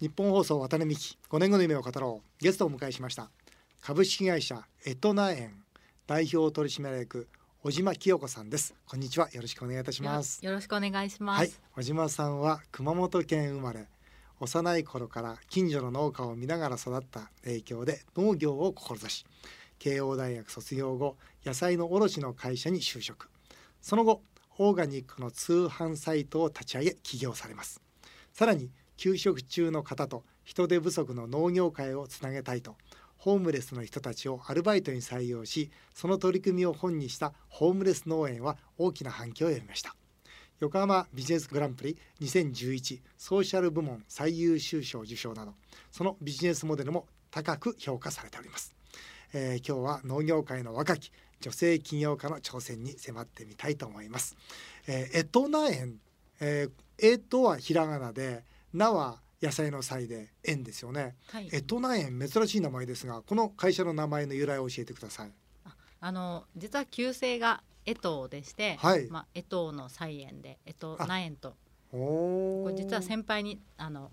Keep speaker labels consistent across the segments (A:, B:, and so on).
A: 日本放送渡辺美希5年後の夢を語ろう。ゲストをお迎えしました。株式会社エトナ園。代表取締役小島清子さんです。こんにちは。よろしくお願いいたします。
B: よろしくお願いします、
A: はい。小島さんは熊本県生まれ。幼い頃から近所の農家を見ながら育った影響で農業を志し慶応大学卒業後野菜の卸の会社に就職。その後オーガニックの通販サイトを立ち上げ起業されます。さらに休職中の方と人手不足の農業界をつなげたいとホームレスの人たちをアルバイトに採用しその取り組みを本にしたホームレス農園は大きな反響を呼びました。横浜ビジネスグランプリ2011ソーシャル部門最優秀賞受賞などそのビジネスモデルも高く評価されております、えー今日は農業界の若き女性起業家の挑戦に迫ってみたいと思います、えー、エトナ園、えー、エとはひらがなでナは野菜の菜で園ですよね。
B: はい。
A: エトナ園珍しい名前ですがこの会社の名前の由来を教えてください。
B: あの実は旧姓が江藤でして、
A: はい。
B: まあ江藤の菜園で江藤
A: あ。
B: 苗園と。
A: お
B: こ
A: ー
B: れ実は先輩にあの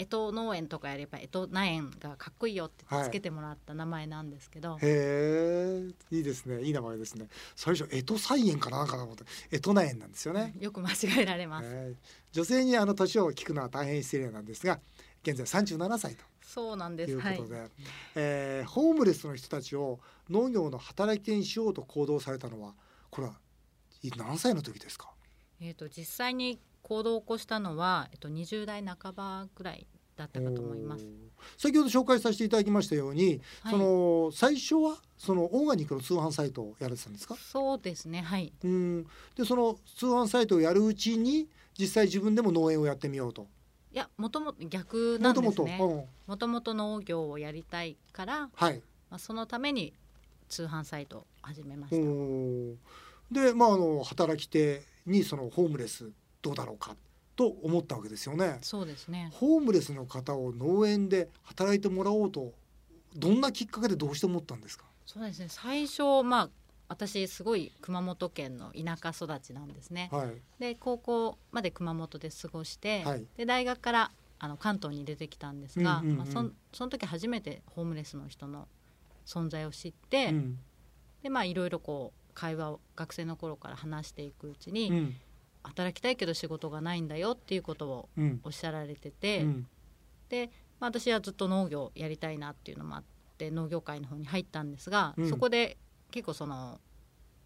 B: 江藤農園とかやれば江藤苗園がかっこいいよって
A: はい
B: つけてもらった名前なんですけど、
A: へえいいですね。いい名前ですね。最初エト菜園かななんかと思ってエトナ園なんですよね、
B: よく間違えられます、
A: えー女性にあの年を聞くのは大変失礼なんですが現在37歳
B: そうなん
A: と
B: です。はい
A: いうことで、えーホームレスの人たちを農業の働き手にしようと行動されたのはこれはい何歳の時ですか？
B: えっ、と実際に行動を起こしたのはえっと20代半ばぐらいだったかと思います。
A: 先ほど紹介させていただきましたように、
B: はい。
A: その最初はそのオーガニックの通販サイトをやられてたんですか？
B: そうですねはい。
A: うん。でその通販サイトをやるうちに実際自分でも農園をやってみようと。
B: いやもともと逆なんですね。
A: もとも
B: もと農業をやりたいから、
A: はい。
B: まあ、そのために通販サイトを始めま
A: う
B: した、
A: んでまああの働き手にそのホームレスどうだろうかと思ったわけですよね。
B: そうですね。
A: ホームレスの方を農園で働いてもらおうとどんなきっかけでどうして思ったんですか？
B: そうですね。最初まあ私すごい熊本県の田舎育ちなんですね、
A: はい。
B: で高校まで熊本で過ごして、
A: はい。
B: で大学からあの関東に出てきたんですが、
A: うんうんうん。
B: まあ、そんその時初めてホームレスの人の存在を知って、
A: うん。
B: でまあいろいろこう会話を学生の頃から話していくうちに、
A: うん
B: 働きたいけど仕事がないんだよっていうことを
A: うん。
B: おっしゃられてて、
A: うん。
B: で、まあ、私はずっと農業やりたいなっていうのもあって農業界の方に入ったんですが、
A: うん。
B: そこで結構その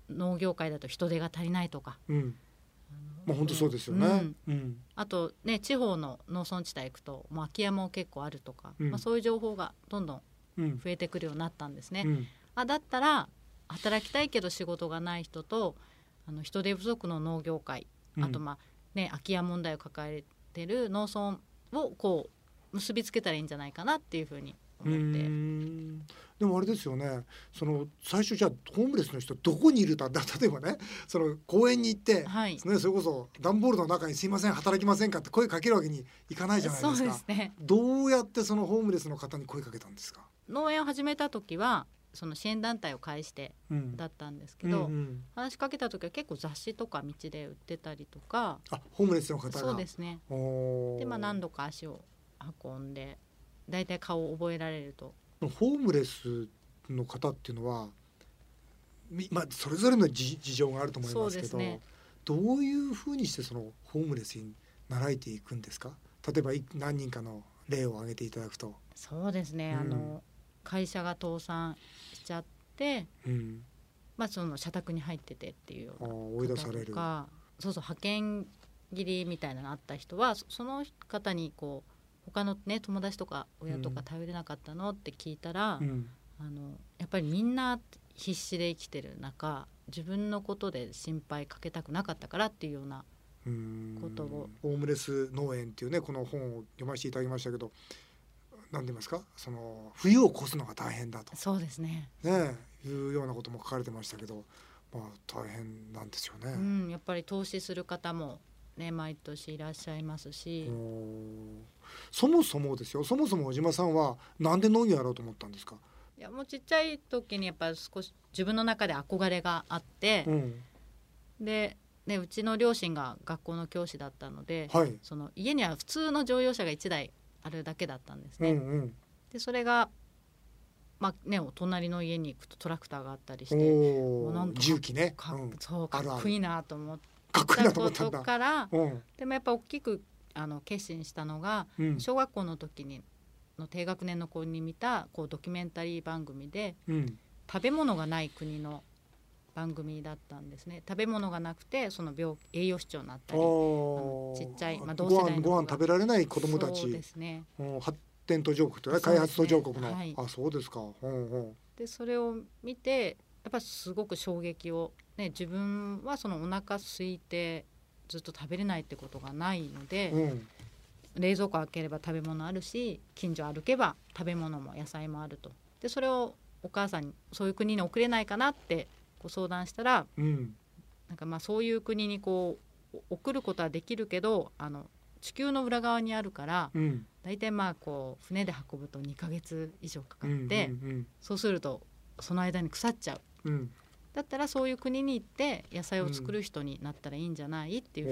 B: 農業界だと人手が足りないとか
A: うん。まあ本当そうですよね。
B: あとね地方の農村地帯行くともう空き家も結構あるとか、
A: うん。
B: まあ、そういう情報がどんどん
A: うん。
B: 増えてくるようになったんですね。
A: うん。
B: あだったら働きたいけど仕事がない人とあの人手不足の農業界、あとまあね空き家問題を抱えてる農村をこう結びつけたらいいんじゃないかなっていうふうに
A: う
B: 思って。
A: ん。でもあれですよね。その最初じゃあホームレスの人どこにいるかだ 例えばねその公園に行って、
B: はい。
A: ね、それこそ段ボールの中に「すいません働きませんか?」って声かけるわけにいかないじゃないですか。
B: そうですね。
A: どうやってそのホームレスの方に声かけたんですか、
B: 農園を始めた時はその支援団体を介して
A: うん。
B: だったんですけど、
A: うんうん。
B: 話しかけた時は結構雑誌とか道で売ってたりとか
A: あホームレスの方が？
B: そうですね。でまあ何度か足を運んで大体顔を覚えられると。
A: ホームレスの方っていうのはみまあそれぞれの事事情があると思いますけど
B: ね。
A: どういうふうにしてそのホームレスに習えていくんですか？例えばい何人かの例を挙げていただくと、
B: そうですね、
A: うん。
B: あの会社が倒産しちゃって、
A: うん、
B: まあ、その社宅に入っててっていうような
A: 追い出される。
B: 方とかそうそう派遣切りみたいなのあった人はそその方にこう他のね友達とか親とか頼れなかったのって聞いたら、
A: うん。
B: あのやっぱりみんな必死で生きてる中自分のことで心配かけたくなかったからっていうような
A: うん
B: ことを。
A: ホームレス農園っていうねこの本を読ませていただきましたけど何て言いますか？その冬を越すのが大変だと。
B: そうですね、
A: ねいうようなことも書かれてましたけどまあ大変なんですよね。
B: うん、やっぱり投資する方もね毎年いらっしゃいますし、
A: そもそもですよ。そもそも小島さんはなんで農業やろうと思ったんですか、
B: いやもうちっちゃい時にやっぱり少し自分の中で憧れがあって
A: う、ん、
B: でね、うちの両親が学校の教師だったので、
A: はい、
B: その家には普通の乗用車が1台あるだけだったんです
A: うん
B: ね。
A: うん。
B: でそれがまあねお隣の家に行くとトラクターがあったりしてもうなんか
A: 重機ね、
B: か,、
A: うん、
B: そうかっこいいなと思ったこと。から
A: うん。
B: でもやっぱ大きくあの決心したのが
A: うん。
B: 小学校の時にの低学年の子に見たこうドキュメンタリー番組で
A: うん
B: 食べ物がない国の番組だったんですね。食べ物がなくてその病栄養失調になったりちっちゃいまあ同世
A: ご
B: 代の
A: ご飯食べられない子供たち。
B: そうですね。
A: うん発展途上国と
B: ね。
A: 開発途上国の、
B: はい。
A: あそうですか。うんうん。
B: でそれを見てやっぱすごく衝撃を、ね、自分はそのお腹空いてずっと食べれないってことがないので、
A: うん。
B: 冷蔵庫開ければ食べ物あるし近所歩けば食べ物も野菜もあると。でそれをお母さんにそういう国に送れないかなってこう相談したら
A: うん。
B: なんかまあそういう国にこうお送ることはできるけどあの地球の裏側にあるから
A: うん。
B: 大体まあこう船で運ぶと2ヶ月以上かか
A: うん
B: って、
A: うん
B: そうするとその間に腐っちゃう。
A: うん。
B: だったらそういう国に行って野菜を作る人になったらいいんじゃない？っていうふ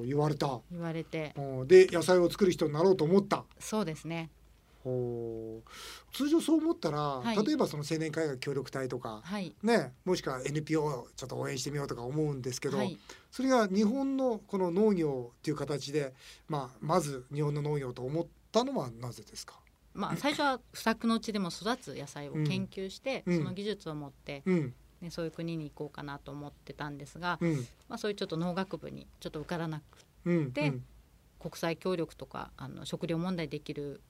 B: うに
A: 言われた。
B: 言われて。
A: うんで野菜を作る人になろうと思った。
B: そうですね
A: 通常そう思ったら、
B: はい。
A: 例えばその青年海外協力隊とか
B: はい。
A: ねもしくは NPO をちょっと応援してみようとか思うんですけど、
B: はい。
A: それが日本のこの農業っていう形で、まあ、まず日本の農業と思ったのはなぜですか、
B: まあ最初は不作の地でも育つ野菜を研究して、
A: うん。
B: その技術を持って、
A: うん。
B: ね、そういう国に行こうかなと思ってたんですが、
A: うん。
B: まあ、そういうちょっと農学部にちょっと受からなく
A: うん。
B: で
A: うん。
B: 国際協力とかあの食料問題できる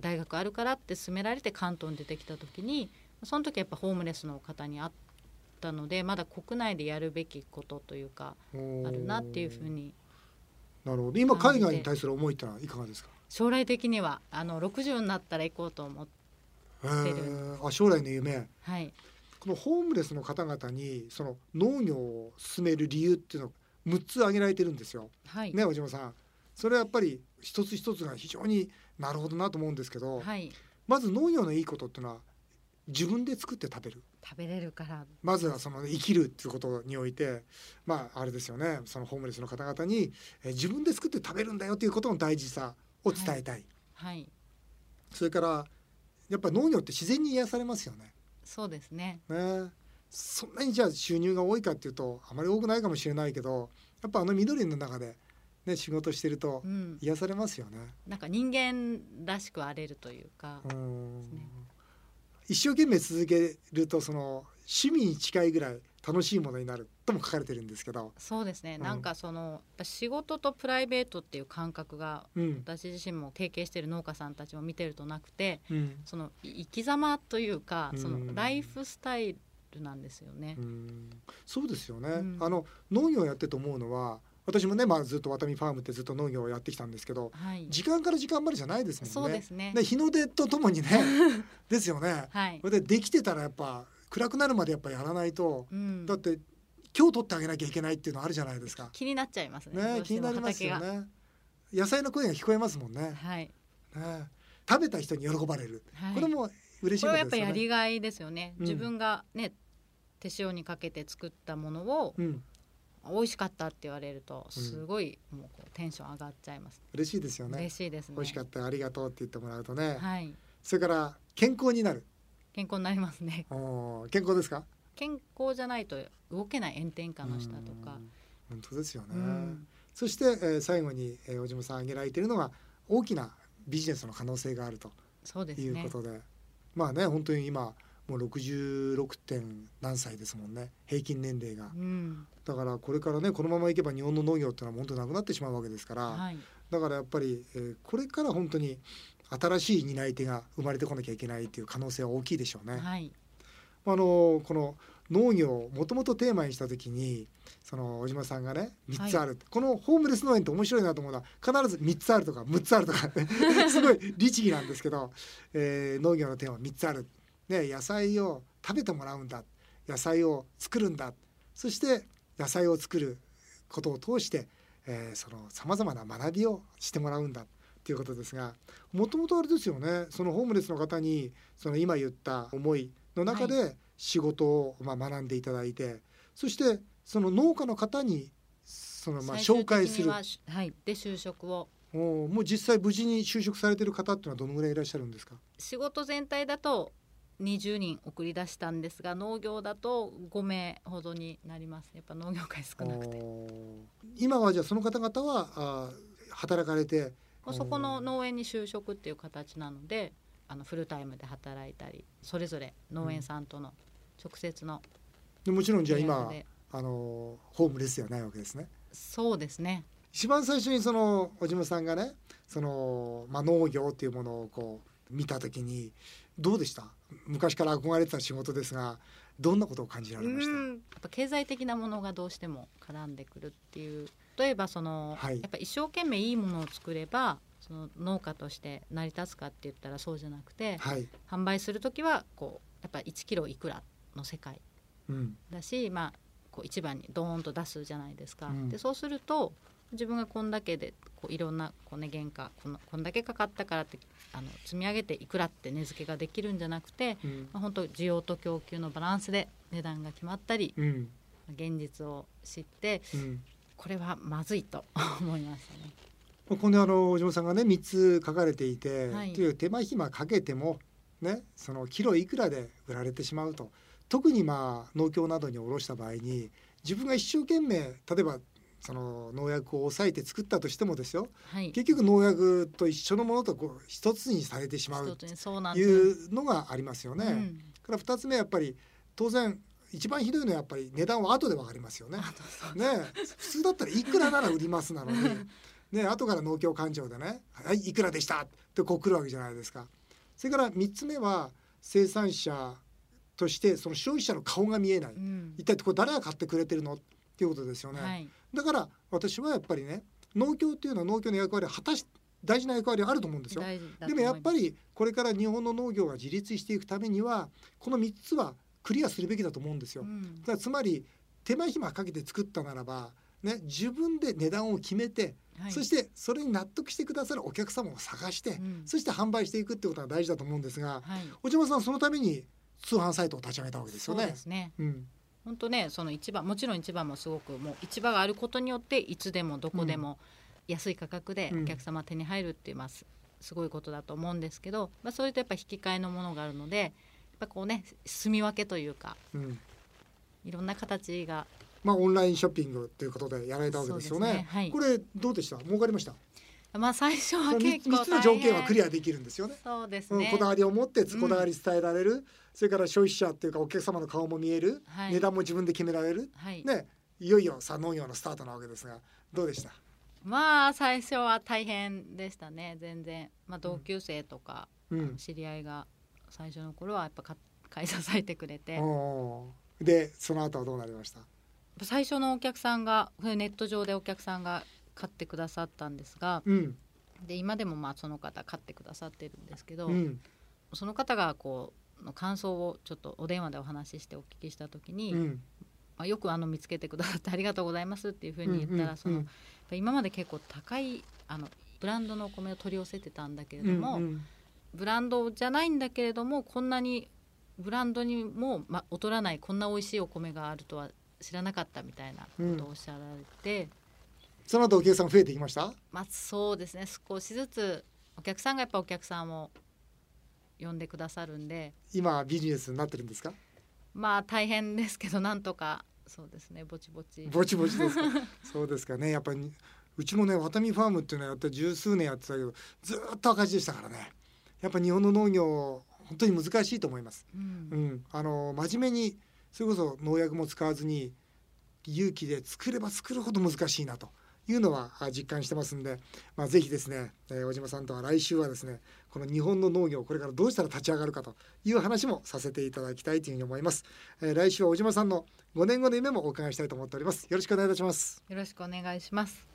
B: 大学あるからって勧められて関東に出てきた時にその時やっぱホームレスの方に会ったのでまだ国内でやるべきことというかあるなっていうふうに。
A: なるほど。今海外に対する思いってのはいかがですか？
B: 将来的にはあの60になったら行こうと思って
A: あ将来の夢。
B: はい。
A: このホームレスの方々にその農業を進める理由っていうのを6つ挙げられてるんですよ。
B: はい、
A: ね小島さん。それはやっぱり一つ一つが非常になるほどなと思うんですけど、
B: はい、
A: まず農業のいいことっていうのは自分で作って食べる。
B: 食べれるから。
A: まずはその生きるっていうことにおいてまああれですよね。そのホームレスの方々にえー自分で作って食べるんだよということの大事さを伝えたい、
B: はい。
A: それからやっぱ農業って自然に癒されますよね。
B: そうですね。
A: ね。そんなにじゃあ収入が多いかっていうとあまり多くないかもしれないけどやっぱあの緑の中で、ね、仕事してると
B: うん。
A: 癒されますよね。
B: なんか人間らしく荒れるというか、
A: うん。
B: ね
A: 一生懸命続けるとその趣味に近いぐらい楽しいものになるとも書かれてるんですけど、
B: そうですね、
A: うん。
B: なんかその仕事とプライベートっていう感覚が
A: うん。
B: 私自身も提携している農家さんたちも見てるとなくて
A: うん。
B: そのい生き様というかそ
A: うん。
B: のライフスタイルなんですよね。
A: う。ん。そうですよね、
B: うん。
A: あの農業をやってて思うのは私もね、まあ、ずっとワタミファームってずっと農業をやってきたんですけど
B: はい、
A: 時間から時間までじゃないですもんね。
B: そうですね。
A: で日の出とともにね ですよね。
B: はい
A: でできてたらやっぱ暗くなるまでやっぱやらないと、
B: うん
A: だって今日取ってあげなきゃいけないっていうのあるじゃないですか。
B: 気になっちゃいますね。
A: ね気になりますよね。野菜の声が聞こえますもんね。
B: はい、
A: ね食べた人に喜ばれる。
B: はい、
A: これも嬉しい
B: これはやっぱ。やりがいですよね。
A: うん
B: 自分がね手塩にかけて作ったものを
A: うん、
B: 美味しかったって言われるとすごいもうこうテンション上がっちゃいます。
A: 嬉しいですよね。
B: 嬉しいですね。
A: 美味しかったありがとうって言ってもらうとね。
B: はい、
A: それから健康になる。
B: 健康になりますね。
A: おー健康ですか？
B: 健康じゃないと動けない炎天下の下とか。
A: うん。本当ですよね。
B: うん
A: そして、えー最後に、えー、小島さん挙げられているのは大きなビジネスの可能性があると
B: そうですね
A: いうこ。とで、まあね本当に今もう 66. 点何歳ですもんね平均年齢が。
B: うん、
A: だからこれからねこのままいけば日本の農業っていうのは本当になくなってしまうわけですから、
B: はい、
A: だからやっぱり、えーこれから本当に新しい担い手が生まれてこなきゃいけないっていう可能性は大きいでしょうね。
B: はい、
A: あのこの農業をもともとテーマにした時にその小島さんがね3つある、このホームレス農園って面白いなと思うのは必ず3つあるとか6つあるとか すごい律儀なんですけど、えー農業のテーマ3つある、ね、野菜を食べてもらうんだ。野菜を作るんだ。そして野菜を作ることを通して、えーそのさまざまな学びをしてもらうんだ。っていうことですがもともとあれですよね。そのホームレスの方にその今言った思いの中で仕事をまあ学んでいただいてそしてその農家の方にそのまあ紹介する。
B: ははい、で就職を。
A: おもう実際無事に就職されてる方っていうのはどのぐらいいらっしゃるんですか？
B: 仕事全体だと20人送り出したんですが農業だと5名ほどになります。やっぱ農業界少なくて。
A: 今はじゃあその方々はあ働かれて
B: そこの農園に就職っていう形なのであのフルタイムで働いたりそれぞれ農園さんとの直接の、
A: うん、もちろんじゃあ今あのホームレスではないわけですね。
B: そうですね。
A: 一番最初にその小島さんがねその、まあ、農業っていうものをこう見た時にどうでした？昔から憧れてた仕事ですがどんなことを感じられました？やっ
B: ぱ経済的なものがどうしても絡んでくるっていう。例えばその、はい、やっぱ一生懸命いいものを作ればその農家として成り立つかって言ったらそうじゃなくて、はい、販売する時はこうやっぱ1キロいくらの世界だし、うん、まあこう一番にドーンと出すじゃないですか。うん、でそうすると自分がこんだけでこういろんなこう、ね、原価このこんだけかかったからってあの積み上げていくらって値付けができるんじゃなくて、うん、まあ、本当需要と供給のバランスで値段が決まったり、うん、現実を知って、うん、これはまずいと思いましたね。
A: ここであの小島さんがね3つ書かれていて、はい、という手間暇かけてもねそのキロいくらで売られてしまうと。特にまあ農協などに卸した場合に自分が一生懸命例えばその農薬を抑えて作ったとしてもですよ、はい、結局農薬と一緒のものとこう一つにされてしまうというのがありますよね。うん、から二つ目やっぱり当然一番ひどいのはやっぱり値段は後でわかりますよね。ね普通だったらいくらなら売りますなのに。ね後から農協勘定でねはいいくらでしたってこう来るわけじゃないですか。それから三つ目は生産者としてその消費者の顔が見えない、うん、一体これ誰が買ってくれてるの？っていうことですよね。はいだから私はやっぱりね農協っていうのは農協の役割を果たし大事な役割あると思うんですよ。でもやっぱりこれから日本の農業が自立していくためにはこの3つはクリアするべきだと思うんですよ。うん、だつまり手間暇かけて作ったならば、ね、自分で値段を決めて、はい、そしてそれに納得してくださるお客様を探して、うん、そして販売していくってことが大事だと思うんですが、はい、小島さんそのために通販サイトを立ち上げたわけですよね。
B: そうですね、うん本当ねその市場もちろん市場もすごくもう市場があることによっていつでもどこでも安い価格でお客様手に入るっていう、まあ、すごいことだと思うんですけど、まあ、それとやっぱ引き換えのものがあるのでやっぱこうね住み分けというか、うん、いろんな形が。
A: まあ、オンラインショッピングということでやられたわけですよね。ねはい、これどうでした？儲かりました？
B: まあ最初は結構
A: 3つの条件はクリアできるんですよね。
B: そうですね、
A: うん、こだわりを持ってこだわり伝えられる、うん、それから消費者っていうかお客様の顔も見える、はい、値段も自分で決められる、はい、ね。いよいよさ農業のスタートなわけですがどうでした？
B: まあ最初は大変でしたね。全然、まあ、同級生とか、うん、知り合いが最初の頃はやっぱか買い支えてくれて。
A: でその後はどうなりました？
B: 最初のお客さんがネット上でお客さんが買ってくださったんですが、うん、で今でもまあその方買ってくださってるんですけど、うん、その方がこうの感想をちょっとお電話でお話ししてお聞きした時に、うん、まあ、よくあの見つけてくださってありがとうございますっていうふうに言ったら、その今まで結構高いあのブランドのお米を取り寄せてたんだけれども、うんうん、ブランドじゃないんだけれどもこんなにブランドにも、ま、劣らないこんな美味しいお米があるとは知らなかったみたいなことをおっしゃられて、
A: その後お客さん増えてきました？
B: まあそうですね。少しずつお客さんがやっぱお客さんを呼んでくださるんで。
A: 今ビジネスになってるんですか？
B: まあ大変ですけどなんとかそうですね。ぼちぼち。
A: ぼちぼちですか？そうですかね。やっぱりうちもねワタミファームっていうのはやって十数年やってたけどずっと赤字でしたからね。やっぱ日本の農業本当に難しいと思います、うん、うん、あの真面目にそれこそ農薬も使わずに勇気で作れば作るほど難しいなというのは実感してますんで、まあ、ぜひですね、えー、小島さんとは来週はですねこの日本の農業これからどうしたら立ち上がるかという話もさせていただきたいというふうに思います、えー、来週は小島さんの5年後の夢もお伺いしたいと思っております。よろしくお願いいたします。
B: よろしくお願いします。